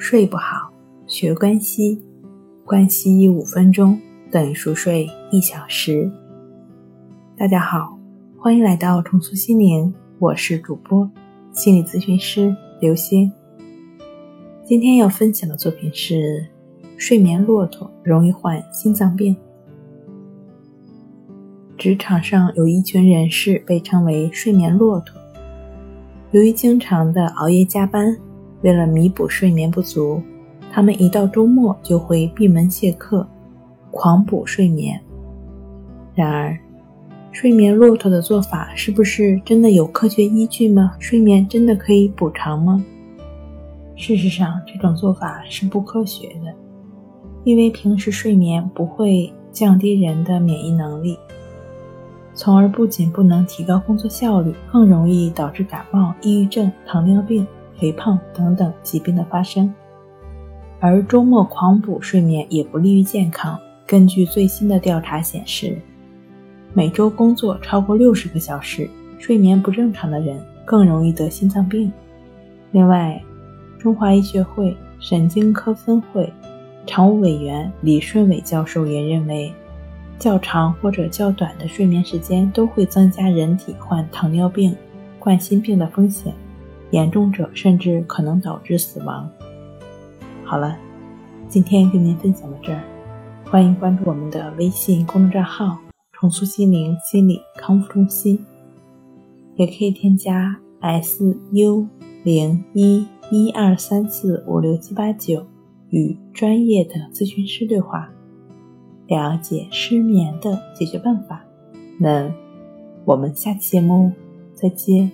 睡不好，学关西，关西五分钟等于熟睡一小时。大家好，欢迎来到重塑心灵，我是主播心理咨询师刘星。今天要分享的作品是：睡眠骆驼容易患心脏病。职场上有一群人士被称为“睡眠骆驼”，由于经常的熬夜加班。为了弥补睡眠不足，他们一到周末就会闭门谢客，狂补睡眠。然而，睡眠骆驼的做法是不是真的有科学依据吗？睡眠真的可以补偿吗？事实上，这种做法是不科学的，因为平时睡眠不会降低人的免疫能力，从而不仅不能提高工作效率，更容易导致感冒、抑郁症、糖尿病。肥胖等等疾病的发生，而周末狂补睡眠也不利于健康。根据最新的调查显示，每周工作超过六十个小时、睡眠不正常的人更容易得心脏病。另外，中华医学会神经科分会常务委员李顺伟教授也认为，较长或者较短的睡眠时间都会增加人体患糖尿病、冠心病的风险。严重者甚至可能导致死亡。好了，今天跟您分享到这儿，欢迎关注我们的微信公众账号“重塑心灵心理康复中心”，也可以添加 “s u 零一一二三四五六七八九”与专业的咨询师对话，了解失眠的解决办法。那我们下期节目再见。